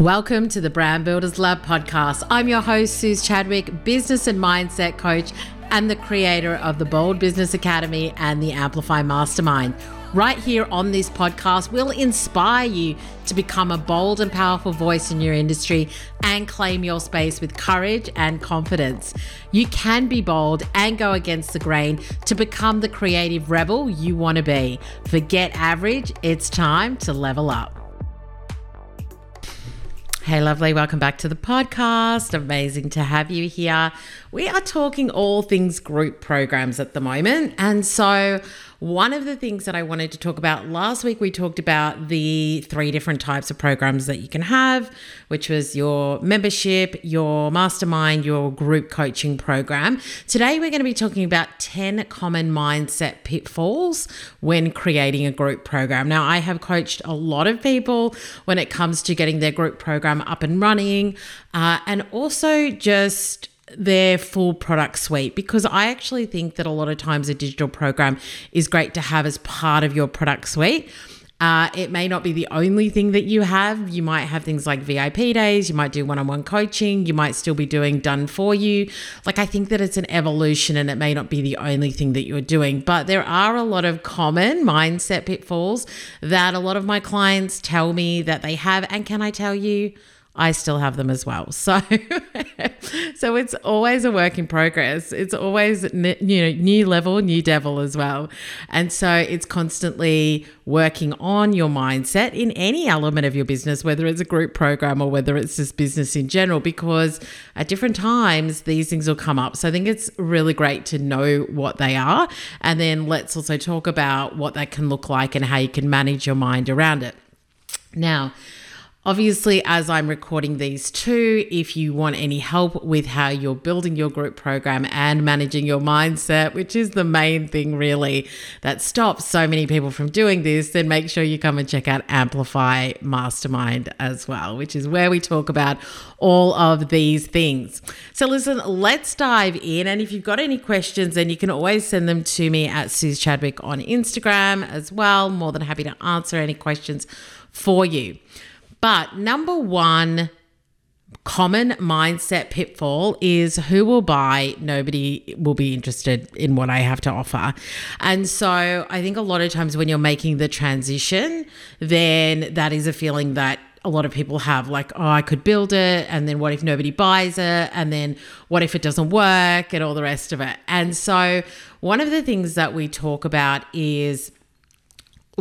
Welcome to the Brand Builders Lab podcast. I'm your host, Suzi Chadwick, business and mindset coach, and the creator of the Bold Business Academy and the Amplify Mastermind. Right here on this podcast, we'll inspire you to become a bold and powerful voice in your industry and claim your space with courage and confidence. You can be bold and go against the grain to become the creative rebel you want to be. Forget average, it's time to level up. Hey, lovely. Welcome back to the podcast. Amazing to have you here. We are talking all things group programs at the moment. And so, one of the things that I wanted to talk about last week, we talked about the three different types of programs that you can have, which was your membership, your mastermind, your group coaching program. Today, we're going to be talking about 10 common mindset pitfalls when creating a group program. Now, I have coached a lot of people when it comes to getting their group program up and running, uh, and also just their full product suite because I actually think that a lot of times a digital program is great to have as part of your product suite. Uh, it may not be the only thing that you have. You might have things like VIP days, you might do one on one coaching, you might still be doing done for you. Like, I think that it's an evolution and it may not be the only thing that you're doing, but there are a lot of common mindset pitfalls that a lot of my clients tell me that they have. And can I tell you, I still have them as well. So, so it's always a work in progress. It's always you know new level, new devil as well, and so it's constantly working on your mindset in any element of your business, whether it's a group program or whether it's just business in general. Because at different times these things will come up. So I think it's really great to know what they are, and then let's also talk about what that can look like and how you can manage your mind around it. Now Obviously, as I'm recording these two, if you want any help with how you're building your group program and managing your mindset, which is the main thing really that stops so many people from doing this, then make sure you come and check out Amplify Mastermind as well, which is where we talk about all of these things. So, listen, let's dive in. And if you've got any questions, then you can always send them to me at Suzi Chadwick on Instagram as well. More than happy to answer any questions for you. But number one common mindset pitfall is who will buy, nobody will be interested in what I have to offer. And so I think a lot of times when you're making the transition, then that is a feeling that a lot of people have like, oh, I could build it. And then what if nobody buys it? And then what if it doesn't work and all the rest of it? And so, one of the things that we talk about is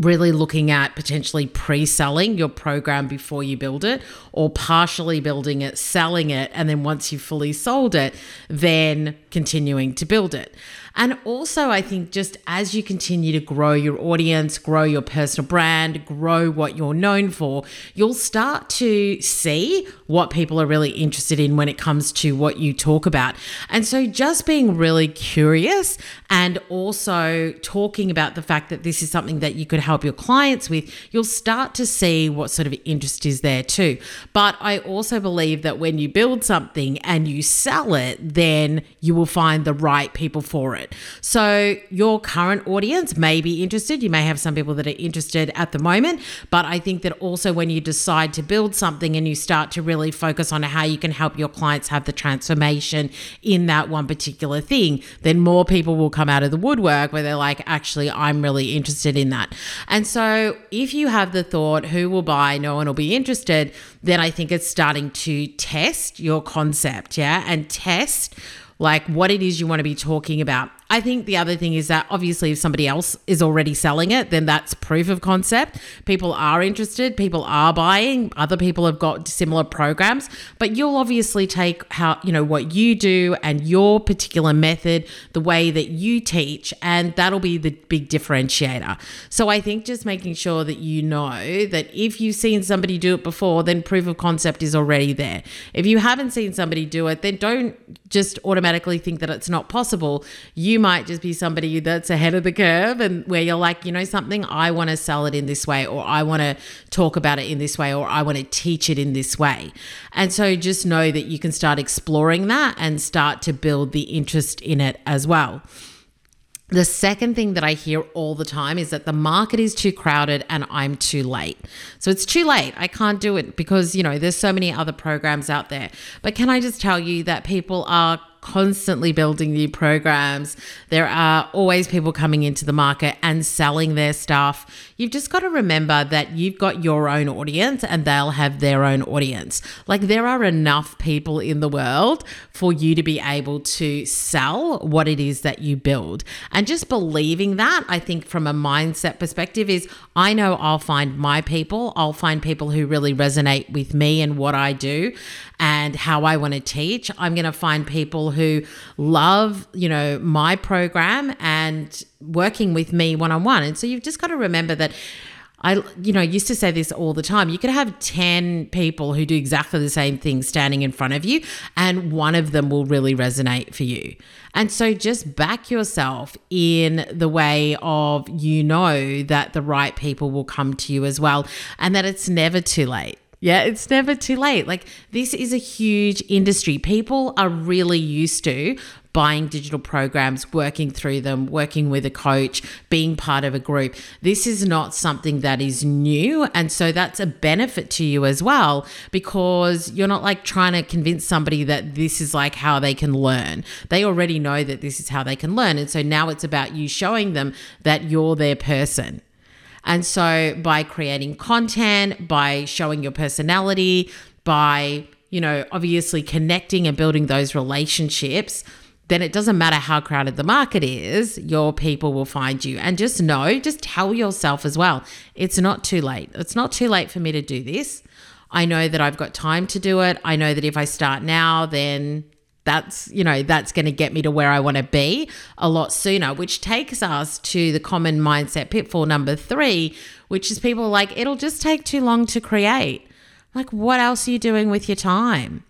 really looking at potentially pre selling your program before you build it or partially building it, selling it, and then once you've fully sold it, then continuing to build it. And also, I think just as you continue to grow your audience, grow your personal brand, grow what you're known for, you'll start to see what people are really interested in when it comes to what you talk about. And so, just being really curious and also talking about the fact that this is something that you could help your clients with, you'll start to see what sort of interest is there too. But I also believe that when you build something and you sell it, then you will find the right people for it it. So your current audience may be interested. You may have some people that are interested at the moment, but I think that also when you decide to build something and you start to really focus on how you can help your clients have the transformation in that one particular thing, then more people will come out of the woodwork where they're like, actually, I'm really interested in that. And so if you have the thought, who will buy, no one will be interested, then I think it's starting to test your concept, yeah, and test like what it is you want to be talking about. I think the other thing is that obviously, if somebody else is already selling it, then that's proof of concept. People are interested, people are buying, other people have got similar programs, but you'll obviously take how, you know, what you do and your particular method, the way that you teach, and that'll be the big differentiator. So I think just making sure that you know that if you've seen somebody do it before, then proof of concept is already there. If you haven't seen somebody do it, then don't just automatically think that it's not possible. You you might just be somebody that's ahead of the curve and where you're like, you know, something, I want to sell it in this way, or I want to talk about it in this way, or I want to teach it in this way. And so just know that you can start exploring that and start to build the interest in it as well. The second thing that I hear all the time is that the market is too crowded and I'm too late. So it's too late. I can't do it because, you know, there's so many other programs out there. But can I just tell you that people are constantly building new programs. There are always people coming into the market and selling their stuff. You've just got to remember that you've got your own audience and they'll have their own audience. Like there are enough people in the world for you to be able to sell what it is that you build. And just believing that, I think from a mindset perspective is I know I'll find my people. I'll find people who really resonate with me and what I do and how I want to teach. I'm going to find people who love, you know, my program and working with me one on one. And so you've just got to remember that I, you know, used to say this all the time. You could have 10 people who do exactly the same thing standing in front of you, and one of them will really resonate for you. And so just back yourself in the way of you know that the right people will come to you as well, and that it's never too late. Yeah, it's never too late. Like, this is a huge industry. People are really used to buying digital programs, working through them, working with a coach, being part of a group. This is not something that is new. And so that's a benefit to you as well because you're not like trying to convince somebody that this is like how they can learn. They already know that this is how they can learn. And so now it's about you showing them that you're their person. And so by creating content, by showing your personality, by, you know, obviously connecting and building those relationships, then it doesn't matter how crowded the market is, your people will find you. And just know, just tell yourself as well, it's not too late. It's not too late for me to do this. I know that I've got time to do it. I know that if I start now, then that's you know that's going to get me to where i want to be a lot sooner which takes us to the common mindset pitfall number three which is people like it'll just take too long to create like what else are you doing with your time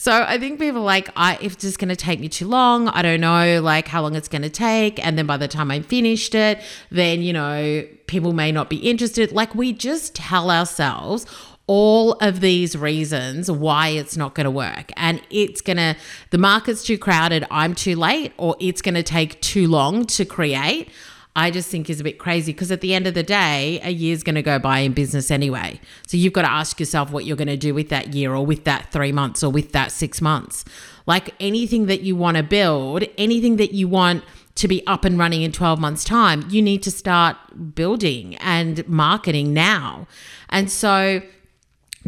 so I think people like, I if it's just going to take me too long, I don't know like how long it's going to take, and then by the time I finished it, then you know people may not be interested. Like we just tell ourselves all of these reasons why it's not going to work. And it's going to, the market's too crowded, I'm too late, or it's going to take too long to create. I just think is a bit crazy because at the end of the day, a year's going to go by in business anyway. So you've got to ask yourself what you're going to do with that year or with that three months or with that six months. Like anything that you want to build, anything that you want to be up and running in 12 months' time, you need to start building and marketing now. And so,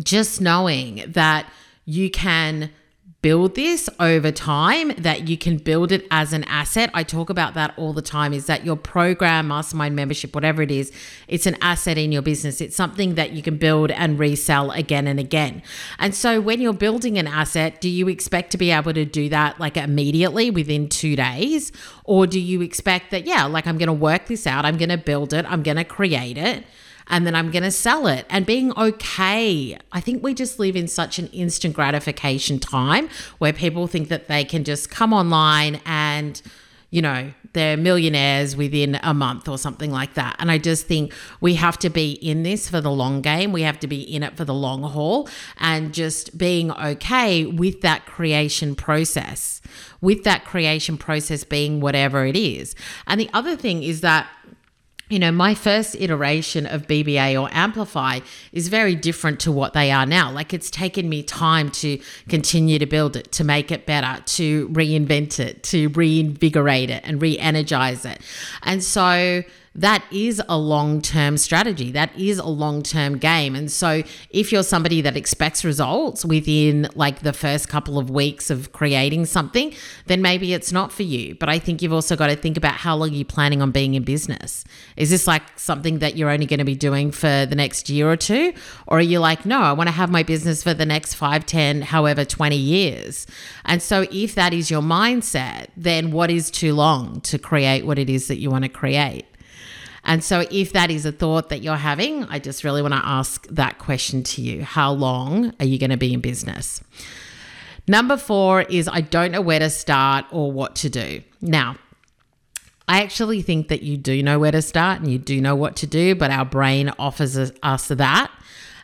just knowing that you can build this over time, that you can build it as an asset. I talk about that all the time is that your program, mastermind membership, whatever it is, it's an asset in your business. It's something that you can build and resell again and again. And so when you're building an asset, do you expect to be able to do that like immediately within two days? Or do you expect that, yeah, like I'm going to work this out, I'm going to build it, I'm going to create it? And then I'm going to sell it and being okay. I think we just live in such an instant gratification time where people think that they can just come online and, you know, they're millionaires within a month or something like that. And I just think we have to be in this for the long game. We have to be in it for the long haul and just being okay with that creation process, with that creation process being whatever it is. And the other thing is that you know, my first iteration of BBA or Amplify is very different to what they are now. Like it's taken me time to continue to build it, to make it better, to reinvent it, to reinvigorate it and re energize it. And so, that is a long term strategy. That is a long term game. And so, if you're somebody that expects results within like the first couple of weeks of creating something, then maybe it's not for you. But I think you've also got to think about how long you're planning on being in business. Is this like something that you're only going to be doing for the next year or two? Or are you like, no, I want to have my business for the next five, ten, however, 20 years? And so, if that is your mindset, then what is too long to create what it is that you want to create? And so, if that is a thought that you're having, I just really want to ask that question to you How long are you going to be in business? Number four is I don't know where to start or what to do. Now, I actually think that you do know where to start and you do know what to do, but our brain offers us that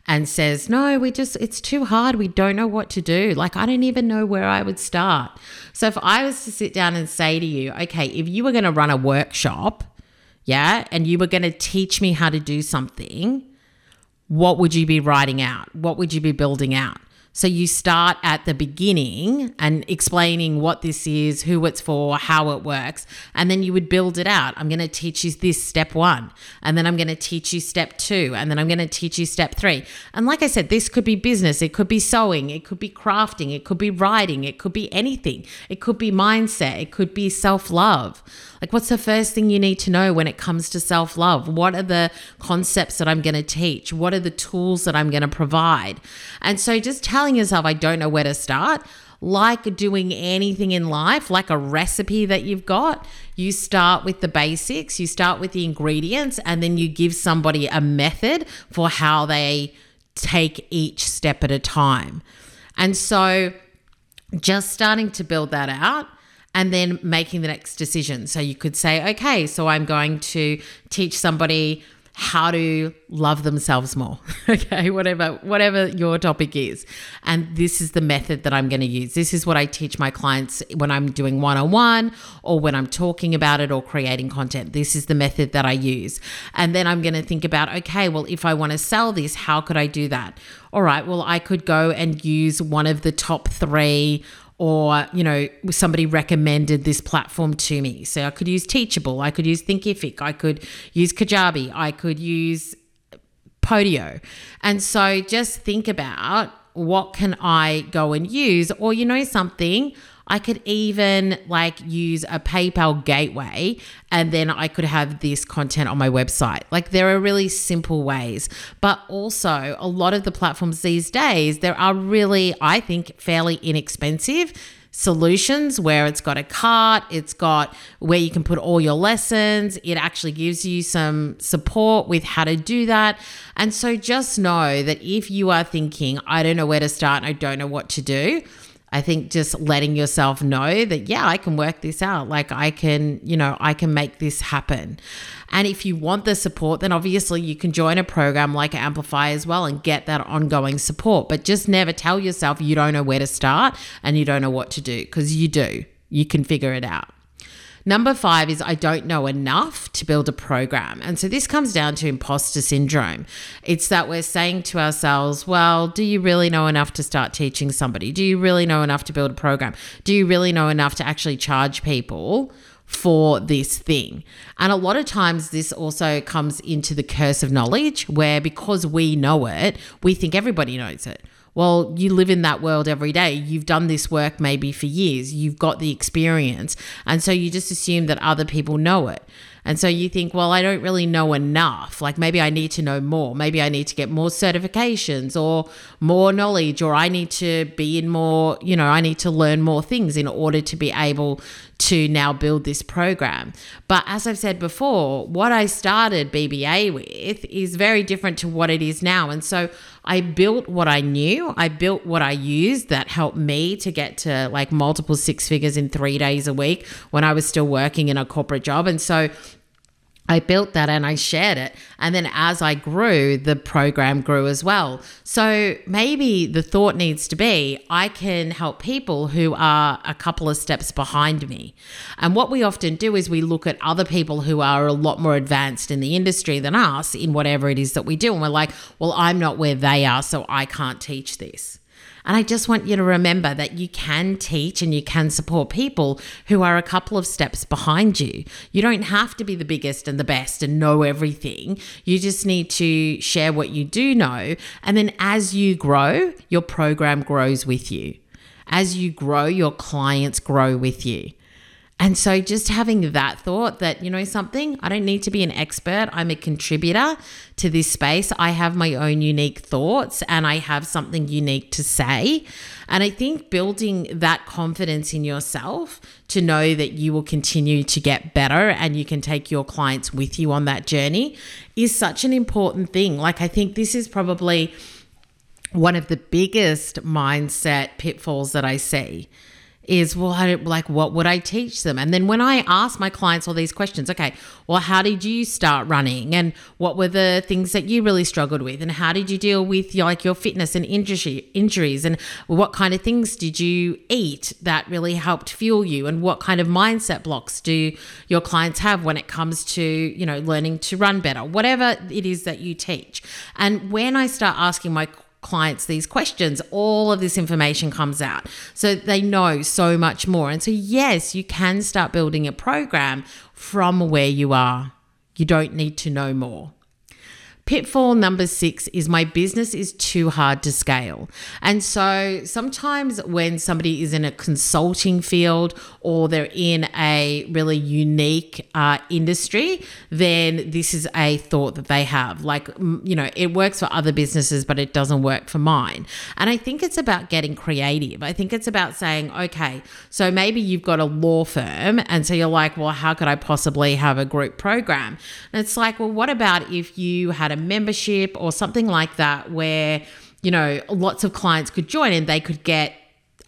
and says, No, we just, it's too hard. We don't know what to do. Like, I don't even know where I would start. So, if I was to sit down and say to you, Okay, if you were going to run a workshop, yeah, and you were going to teach me how to do something, what would you be writing out? What would you be building out? So you start at the beginning and explaining what this is, who it's for, how it works, and then you would build it out. I'm going to teach you this step one, and then I'm going to teach you step two, and then I'm going to teach you step three. And like I said, this could be business, it could be sewing, it could be crafting, it could be writing, it could be anything, it could be mindset, it could be self love. Like, what's the first thing you need to know when it comes to self love? What are the concepts that I'm going to teach? What are the tools that I'm going to provide? And so, just telling yourself, I don't know where to start, like doing anything in life, like a recipe that you've got, you start with the basics, you start with the ingredients, and then you give somebody a method for how they take each step at a time. And so, just starting to build that out and then making the next decision. So you could say, okay, so I'm going to teach somebody how to love themselves more. Okay whatever whatever your topic is. And this is the method that i'm going to use. This is what i teach my clients when i'm doing one-on-one or when i'm talking about it or creating content. This is the method that i use. And then i'm going to think about okay well if i want to sell this how could i do that? All right well i could go and use one of the top 3 or you know somebody recommended this platform to me. So i could use teachable i could use thinkific i could use kajabi i could use Podia. And so just think about what can i go and use or you know something I could even like use a PayPal gateway and then I could have this content on my website. Like there are really simple ways, but also a lot of the platforms these days, there are really, I think, fairly inexpensive solutions where it's got a cart, it's got where you can put all your lessons. It actually gives you some support with how to do that. And so just know that if you are thinking, I don't know where to start, I don't know what to do, I think just letting yourself know that, yeah, I can work this out. Like I can, you know, I can make this happen. And if you want the support, then obviously you can join a program like Amplify as well and get that ongoing support. But just never tell yourself you don't know where to start and you don't know what to do because you do. You can figure it out. Number five is I don't know enough to build a program. And so this comes down to imposter syndrome. It's that we're saying to ourselves, well, do you really know enough to start teaching somebody? Do you really know enough to build a program? Do you really know enough to actually charge people? for this thing. And a lot of times, this also comes into the curse of knowledge, where because we know it, we think everybody knows it. Well, you live in that world every day. You've done this work maybe for years. You've got the experience. And so you just assume that other people know it. And so you think, well, I don't really know enough. Like maybe I need to know more. Maybe I need to get more certifications or more knowledge, or I need to be in more, you know, I need to learn more things in order to be able to now build this program. But as I've said before, what I started BBA with is very different to what it is now. And so I built what I knew, I built what I used that helped me to get to like multiple six figures in three days a week when I was still working in a corporate job. And so I built that and I shared it. And then as I grew, the program grew as well. So maybe the thought needs to be I can help people who are a couple of steps behind me. And what we often do is we look at other people who are a lot more advanced in the industry than us in whatever it is that we do. And we're like, well, I'm not where they are, so I can't teach this. And I just want you to remember that you can teach and you can support people who are a couple of steps behind you. You don't have to be the biggest and the best and know everything. You just need to share what you do know. And then as you grow, your program grows with you. As you grow, your clients grow with you. And so just having that thought that, you know, something, I don't need to be an expert. I'm a contributor to this space. I have my own unique thoughts and I have something unique to say. And I think building that confidence in yourself to know that you will continue to get better and you can take your clients with you on that journey is such an important thing. Like, I think this is probably one of the biggest mindset pitfalls that I see is well I, like what would i teach them? And then when i ask my clients all these questions okay well how did you start running? And what were the things that you really struggled with? And how did you deal with your, like your fitness and injury, injuries? And what kind of things did you eat that really helped fuel you? And what kind of mindset blocks do your clients have when it comes to you know learning to run better? Whatever it is that you teach. And when i start asking my clients these questions, all of this information comes out. So they know so much more. And so, yes, you can start building a program from where you are. You don't need to know more. Pitfall number six is my business is too hard to scale. And so sometimes when somebody is in a consulting field or they're in a really unique uh, industry, then this is a thought that they have. Like, you know, it works for other businesses, but it doesn't work for mine. And I think it's about getting creative. I think it's about saying, okay, so maybe you've got a law firm. And so you're like, well, how could I possibly have a group program? And it's like, well, what about if you had a a membership or something like that where you know lots of clients could join and they could get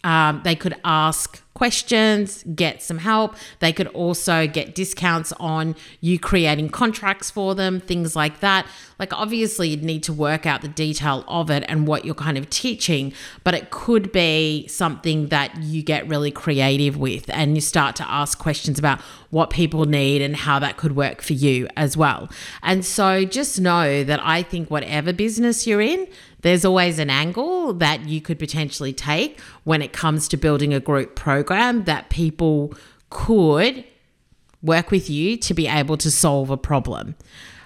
um, they could ask questions, get some help. They could also get discounts on you creating contracts for them, things like that. Like, obviously, you'd need to work out the detail of it and what you're kind of teaching, but it could be something that you get really creative with and you start to ask questions about what people need and how that could work for you as well. And so, just know that I think whatever business you're in, there's always an angle that you could potentially take when it comes to building a group program that people could work with you to be able to solve a problem.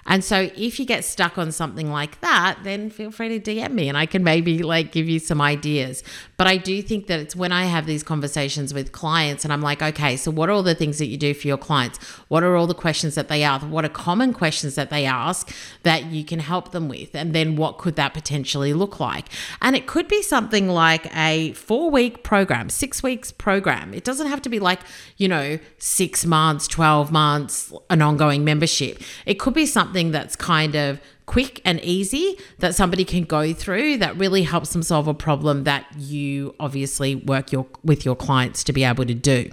And so if you get stuck on something like that, then feel free to DM me and I can maybe like give you some ideas. But I do think that it's when I have these conversations with clients and I'm like, okay, so what are all the things that you do for your clients? What are all the questions that they ask? What are common questions that they ask that you can help them with? And then what could that potentially look like? And it could be something like a four week program, six weeks program. It doesn't have to be like, you know, six months, 12 months, an ongoing membership. It could be something something that's kind of quick and easy that somebody can go through that really helps them solve a problem that you obviously work your with your clients to be able to do.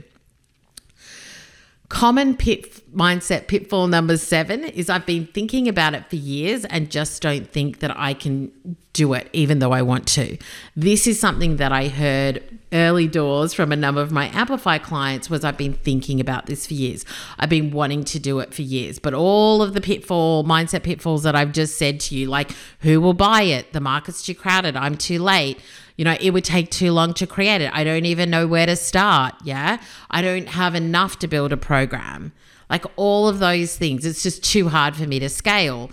Common pit mindset pitfall number seven is I've been thinking about it for years and just don't think that I can do it, even though I want to. This is something that I heard early doors from a number of my Amplify clients was I've been thinking about this for years. I've been wanting to do it for years, but all of the pitfall mindset pitfalls that I've just said to you, like who will buy it? The market's too crowded. I'm too late you know, it would take too long to create it. I don't even know where to start. Yeah. I don't have enough to build a program. Like all of those things, it's just too hard for me to scale.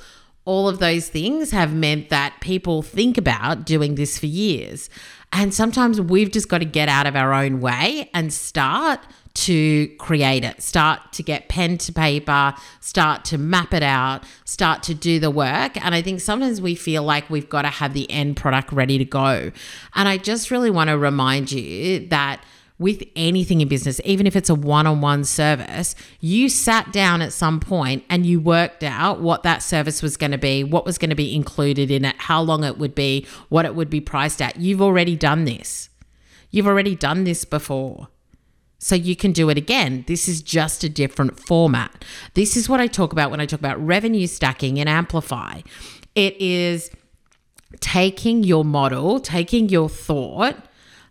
All of those things have meant that people think about doing this for years. And sometimes we've just got to get out of our own way and start to create it, start to get pen to paper, start to map it out, start to do the work. And I think sometimes we feel like we've got to have the end product ready to go. And I just really want to remind you that with anything in business, even if it's a one on one service, you sat down at some point and you worked out what that service was going to be, what was going to be included in it, how long it would be, what it would be priced at. You've already done this. You've already done this before. So you can do it again. This is just a different format. This is what I talk about when I talk about revenue stacking and amplify. It is taking your model, taking your thought,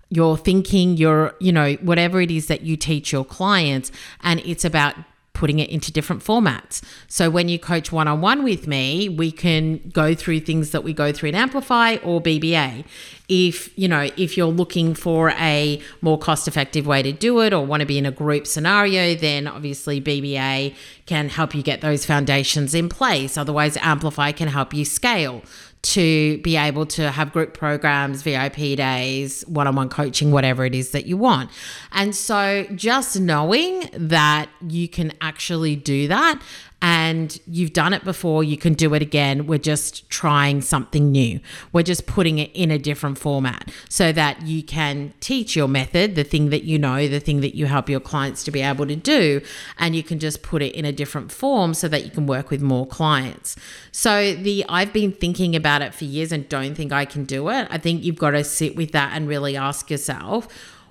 your thinking, your, you know, whatever it is that you teach your clients, and it's about putting it into different formats. So when you coach one on one with me, we can go through things that we go through in Amplify or BBA. If, you know, if you're looking for a more cost effective way to do it or want to be in a group scenario, then obviously BBA can help you get those foundations in place. Otherwise, Amplify can help you scale to be able to have group programs, VIP days, one on one coaching, whatever it is that you want. And so just knowing that you can actually do that and you've done it before, you can do it again. We're just trying something new. We're just putting it in a different format so that you can teach your method, the thing that you know, the thing that you help your clients to be able to do, and you can just put it in a different form so that you can work with more clients. So the I've been thinking about it for years and don't think I can do it. I think you've got to sit with that and really ask yourself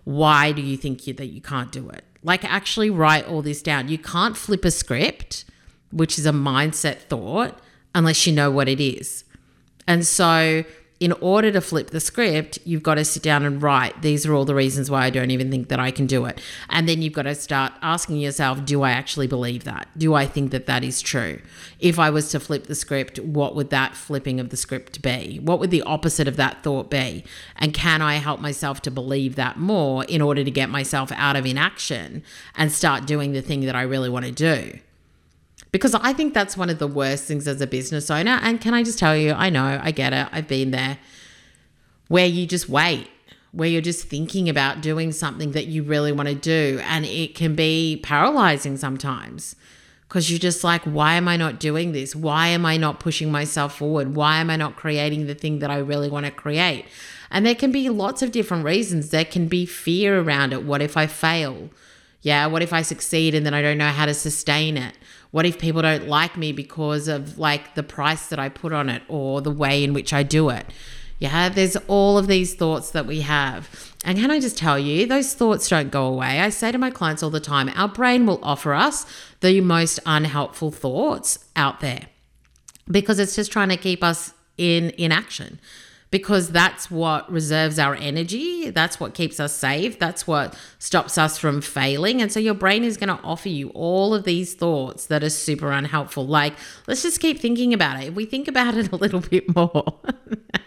why do you think you, that you can't do it? Like, actually write all this down. You can't flip a script, which is a mindset thought, unless you know what it is. And so, in order to flip the script, you've got to sit down and write, these are all the reasons why I don't even think that I can do it. And then you've got to start asking yourself, do I actually believe that? Do I think that that is true? If I was to flip the script, what would that flipping of the script be? What would the opposite of that thought be? And can I help myself to believe that more in order to get myself out of inaction and start doing the thing that I really want to do? Because I think that's one of the worst things as a business owner. And can I just tell you, I know, I get it, I've been there, where you just wait, where you're just thinking about doing something that you really want to do. And it can be paralyzing sometimes because you're just like, why am I not doing this? Why am I not pushing myself forward? Why am I not creating the thing that I really want to create? And there can be lots of different reasons. There can be fear around it. What if I fail? Yeah, what if I succeed and then I don't know how to sustain it? What if people don't like me because of like the price that I put on it or the way in which I do it? Yeah, there's all of these thoughts that we have. And can I just tell you, those thoughts don't go away. I say to my clients all the time, our brain will offer us the most unhelpful thoughts out there because it's just trying to keep us in inaction because that's what reserves our energy. That's what keeps us safe. That's what stops us from failing. And so your brain is going to offer you all of these thoughts that are super unhelpful. Like, let's just keep thinking about it. If we think about it a little bit more,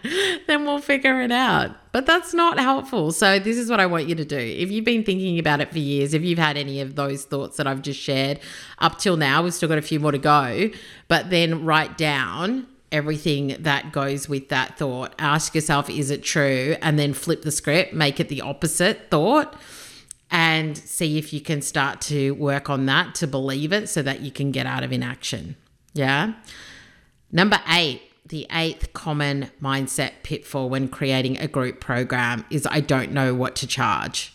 then we'll figure it out. But that's not helpful. So, this is what I want you to do. If you've been thinking about it for years, if you've had any of those thoughts that I've just shared up till now, we've still got a few more to go, but then write down everything that goes with that thought. Ask yourself, is it true? And then flip the script, make it the opposite thought, and see if you can start to work on that to believe it so that you can get out of inaction. Yeah. Number eight, the eighth common mindset pitfall when creating a group program is I don't know what to charge.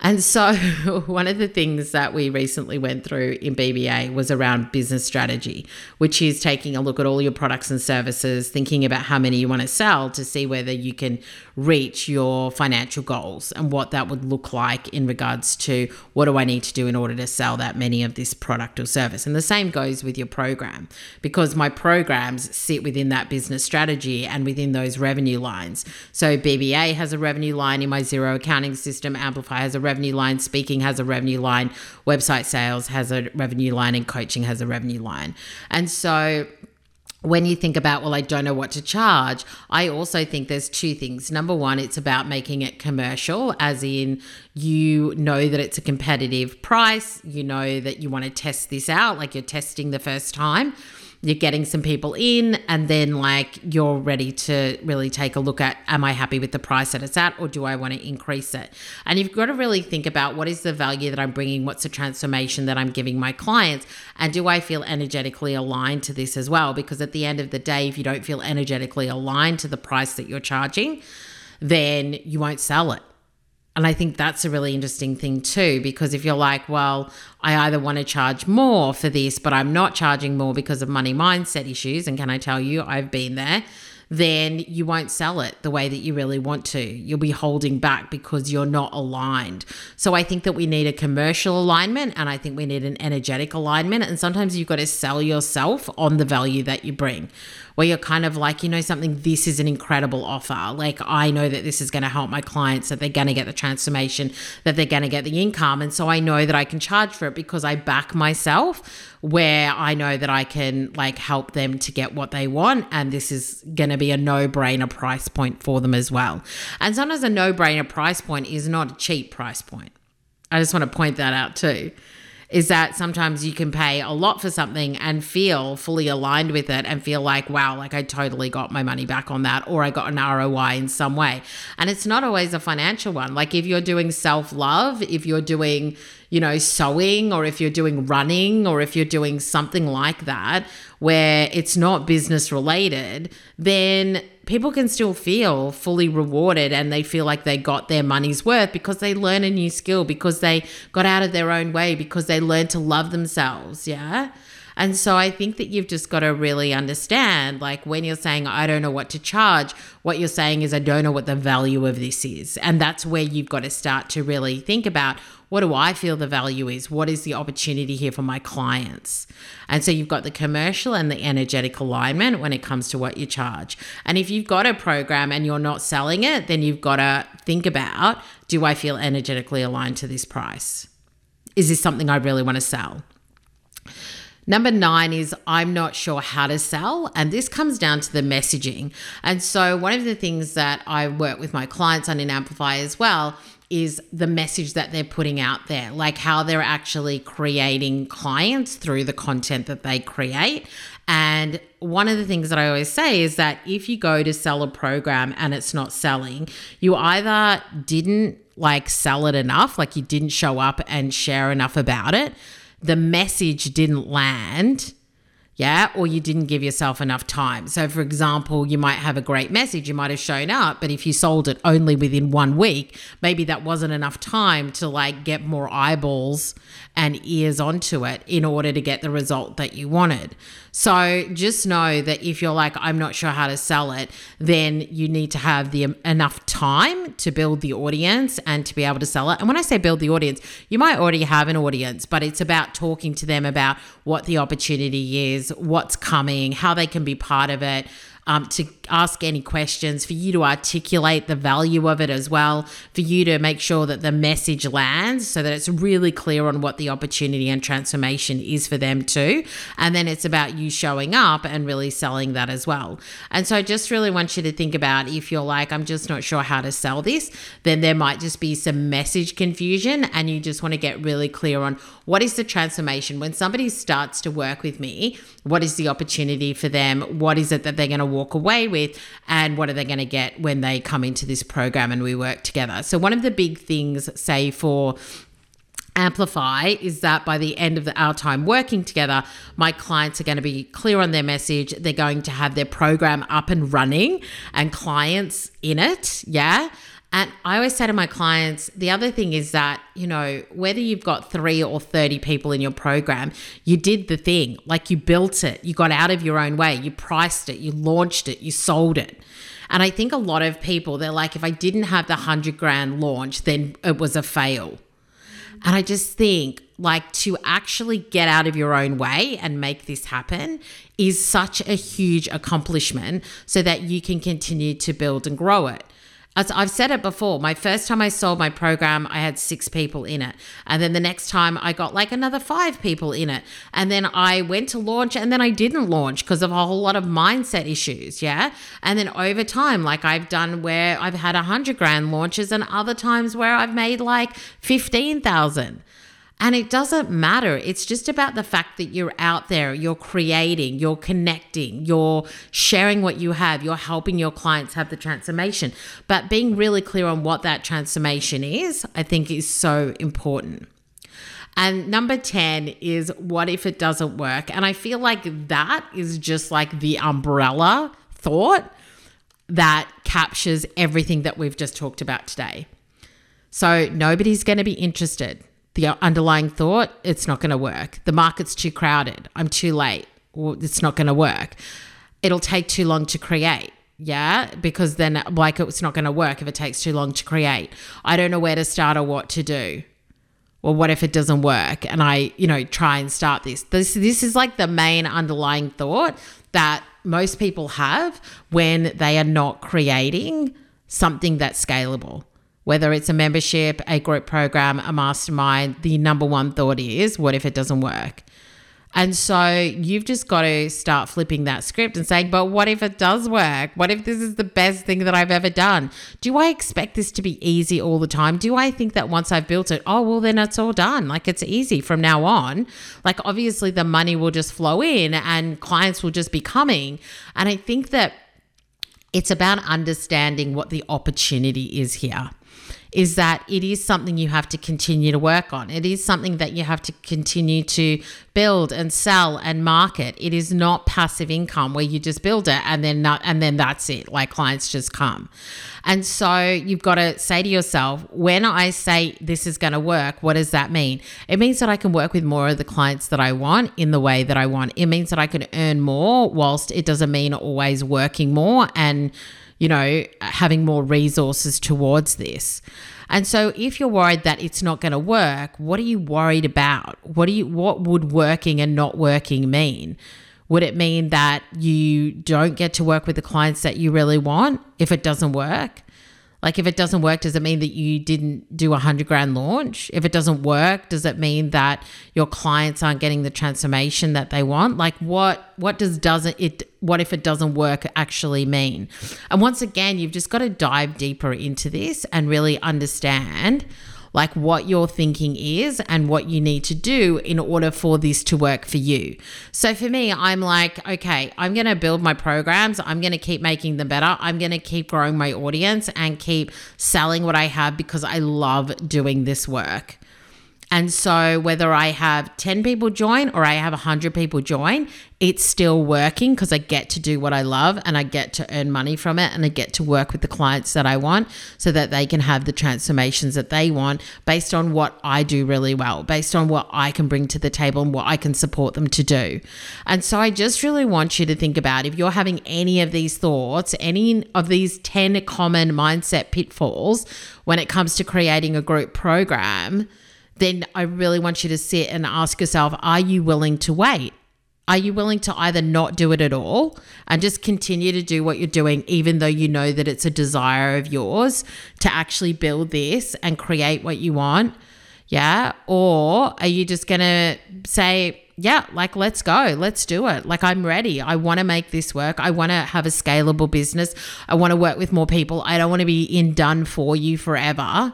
And so, one of the things that we recently went through in BBA was around business strategy, which is taking a look at all your products and services, thinking about how many you want to sell to see whether you can reach your financial goals and what that would look like in regards to what do I need to do in order to sell that many of this product or service. And the same goes with your program because my programs sit within that business strategy and within those revenue lines. So, BBA has a revenue line in my Xero accounting system, Amplify has a revenue line, speaking has a revenue line, website sales has a revenue line, and coaching has a revenue line. And so when you think about, well, I don't know what to charge, I also think there's two things. Number one, it's about making it commercial, as in you know that it's a competitive price, you know that you want to test this out, like you're testing the first time you're getting some people in and then like you're ready to really take a look at am I happy with the price that it's at or do I want to increase it? And you've got to really think about what is the value that I'm bringing, what's the transformation that I'm giving my clients, and do I feel energetically aligned to this as well? Because at the end of the day, if you don't feel energetically aligned to the price that you're charging, then you won't sell it. And I think that's a really interesting thing too, because if you're like, well, I either want to charge more for this, but I'm not charging more because of money mindset issues, and can I tell you, I've been there, then you won't sell it the way that you really want to. You'll be holding back because you're not aligned. So I think that we need a commercial alignment and I think we need an energetic alignment. And sometimes you've got to sell yourself on the value that you bring where you're kind of like, you know, something, this is an incredible offer. Like, I know that this is going to help my clients, that they're going to get the transformation, that they're going to get the income. And so I know that I can charge for it because I back myself where I know that I can like help them to get what they want. And this is going to be a no brainer price point for them as well. And sometimes a no brainer price point is not a cheap price point. I just want to point that out too is that sometimes you can pay a lot for something and feel fully aligned with it and feel like, wow, like I totally got my money back on that or I got an ROI in some way. And it's not always a financial one. Like if you're doing self love, if you're doing, you know, sewing or if you're doing running or if you're doing something like that where it's not business related, then people can still feel fully rewarded and they feel like they got their money's worth because they learn a new skill, because they got out of their own way, because they learned to love themselves. Yeah. And so I think that you've just got to really understand like when you're saying, I don't know what to charge, what you're saying is, I don't know what the value of this is. And that's where you've got to start to really think about what do I feel the value is? What is the opportunity here for my clients? And so you've got the commercial and the energetic alignment when it comes to what you charge. And if you've got a program and you're not selling it, then you've got to think about do I feel energetically aligned to this price? Is this something I really want to sell? Number nine is I'm not sure how to sell. And this comes down to the messaging. And so, one of the things that I work with my clients on in Amplify as well is the message that they're putting out there, like how they're actually creating clients through the content that they create. And one of the things that I always say is that if you go to sell a program and it's not selling, you either didn't like sell it enough, like you didn't show up and share enough about it the message didn't land yeah, or you didn't give yourself enough time. So, for example, you might have a great message, you might have shown up, but if you sold it only within one week, maybe that wasn't enough time to like get more eyeballs and ears onto it in order to get the result that you wanted. So, just know that if you're like, I'm not sure how to sell it, then you need to have the um, enough time to build the audience and to be able to sell it. And when I say build the audience, you might already have an audience, but it's about talking to them about what the opportunity is is, what's coming, how they can be part of it, um, to ask any questions, for you to articulate the value of it as well, for you to make sure that the message lands so that it's really clear on what the opportunity and transformation is for them too. And then it's about you showing up and really selling that as well. And so I just really want you to think about if you're like, I'm just not sure how to sell this, then there might just be some message confusion and you just want to get really clear on what is the transformation when somebody starts to work with me what is the opportunity for them what is it that they're going to walk away with and what are they going to get when they come into this program and we work together so one of the big things say for Amplify is that by the end of the, our time working together, my clients are going to be clear on their message. They're going to have their program up and running and clients in it. Yeah. And I always say to my clients, the other thing is that, you know, whether you've got three or 30 people in your program, you did the thing. Like you built it, you got out of your own way, you priced it, you launched it, you sold it. And I think a lot of people, they're like, if I didn't have the 100 grand launch, then it was a fail. And I just think, like, to actually get out of your own way and make this happen is such a huge accomplishment so that you can continue to build and grow it. As I've said it before, my first time I sold my program, I had six people in it. And then the next time I got like another five people in it. And then I went to launch and then I didn't launch because of a whole lot of mindset issues. Yeah. And then over time, like I've done where I've had a hundred grand launches and other times where I've made like 15,000. And it doesn't matter. It's just about the fact that you're out there, you're creating, you're connecting, you're sharing what you have, you're helping your clients have the transformation. But being really clear on what that transformation is, I think is so important. And number 10 is what if it doesn't work? And I feel like that is just like the umbrella thought that captures everything that we've just talked about today. So nobody's going to be interested the underlying thought, it's not going to work. The market's too crowded. I'm too late. It's not going to work. It'll take too long to create. Yeah, because then like it's not going to work if it takes too long to create. I don't know where to start or what to do. Well, what if it doesn't work and I, you know, try and start this? This this is like the main underlying thought that most people have when they are not creating something that's scalable whether it's a membership, a group program, a mastermind, the number one thought is, what if it doesn't work? And so you've just got to start flipping that script and saying, but what if it does work? What if this is the best thing that I've ever done? Do I expect this to be easy all the time? Do I think that once I've built it, oh, well, then it's all done? Like it's easy from now on. Like obviously the money will just flow in and clients will just be coming. And I think that it's about understanding what the opportunity is here. Is that it is something you have to continue to work on. It is something that you have to continue to build and sell and market. It is not passive income where you just build it and then not, and then that's it. Like clients just come. And so you've got to say to yourself, when I say this is going to work, what does that mean? It means that I can work with more of the clients that I want in the way that I want. It means that I can earn more whilst it doesn't mean always working more and you know, having more resources towards this. And so if you're worried that it's not going to work, what are you worried about? What do you what would working and not working mean? Would it mean that you don't get to work with the clients that you really want if it doesn't work? Like if it doesn't work, does it mean that you didn't do a hundred grand launch? If it doesn't work, does it mean that your clients aren't getting the transformation that they want? Like what what does doesn't it what if it doesn't work actually mean? And once again, you've just got to dive deeper into this and really understand like what your thinking is and what you need to do in order for this to work for you. So for me, I'm like, okay, I'm going to build my programs. I'm going to keep making them better. I'm going to keep growing my audience and keep selling what I have because I love doing this work. And so, whether I have 10 people join or I have 100 people join, it's still working because I get to do what I love and I get to earn money from it and I get to work with the clients that I want so that they can have the transformations that they want based on what I do really well, based on what I can bring to the table and what I can support them to do. And so, I just really want you to think about if you're having any of these thoughts, any of these 10 common mindset pitfalls when it comes to creating a group program then I really want you to sit and ask yourself are you willing to wait? Are you willing to either not do it at all and just continue to do what you're doing, even though you know that it's a desire of yours to actually build this and create what you want? Yeah. Or are you just going to say, yeah, like, let's go, let's do it. Like, I'm ready. I want to make this work. I want to have a scalable business. I want to work with more people. I don't want to be in done for you forever.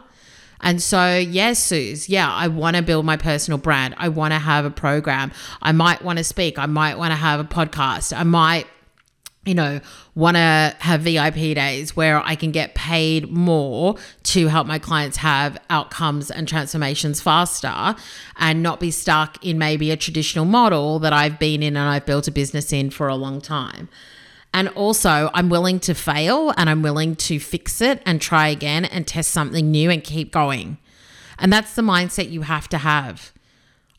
And so, yes, Suze, yeah, I want to build my personal brand. I want to have a program. I might want to speak. I might want to have a podcast. I might you know, want to have VIP days where I can get paid more to help my clients have outcomes and transformations faster and not be stuck in maybe a traditional model that I've been in and I've built a business in for a long time. And also, I'm willing to fail and I'm willing to fix it and try again and test something new and keep going. And that's the mindset you have to have.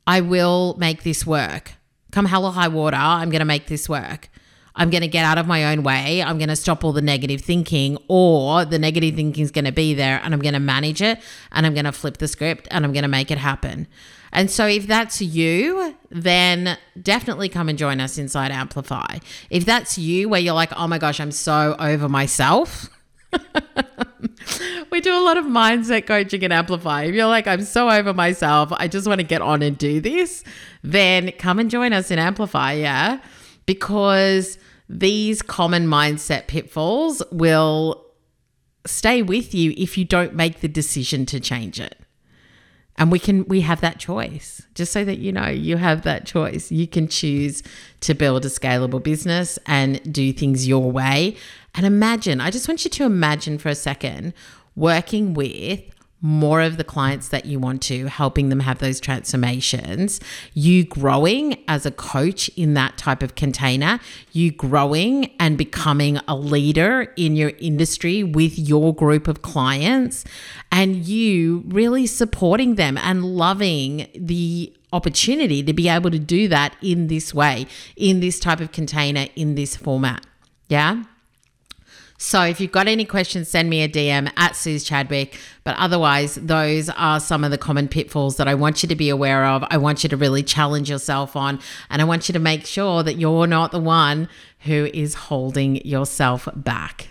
I will make this work. Come hell or high water, I'm going to make this work. I'm going to get out of my own way. I'm going to stop all the negative thinking, or the negative thinking is going to be there and I'm going to manage it and I'm going to flip the script and I'm going to make it happen. And so, if that's you, then definitely come and join us inside Amplify. If that's you, where you're like, oh my gosh, I'm so over myself. we do a lot of mindset coaching and Amplify. If you're like, I'm so over myself, I just want to get on and do this, then come and join us in Amplify. Yeah. Because these common mindset pitfalls will stay with you if you don't make the decision to change it and we can we have that choice. Just so that you know you have that choice. You can choose to build a scalable business and do things your way. And imagine i just want you to imagine for a second working with more of the clients that you want to, helping them have those transformations, you growing as a coach in that type of container, you growing and becoming a leader in your industry with your group of clients, and you really supporting them and loving the opportunity to be able to do that in this way, in this type of container, in this format. Yeah. So if you've got any questions, send me a DM at Suze Chadwick. But otherwise, those are some of the common pitfalls that I want you to be aware of. I want you to really challenge yourself on, and I want you to make sure that you're not the one who is holding yourself back.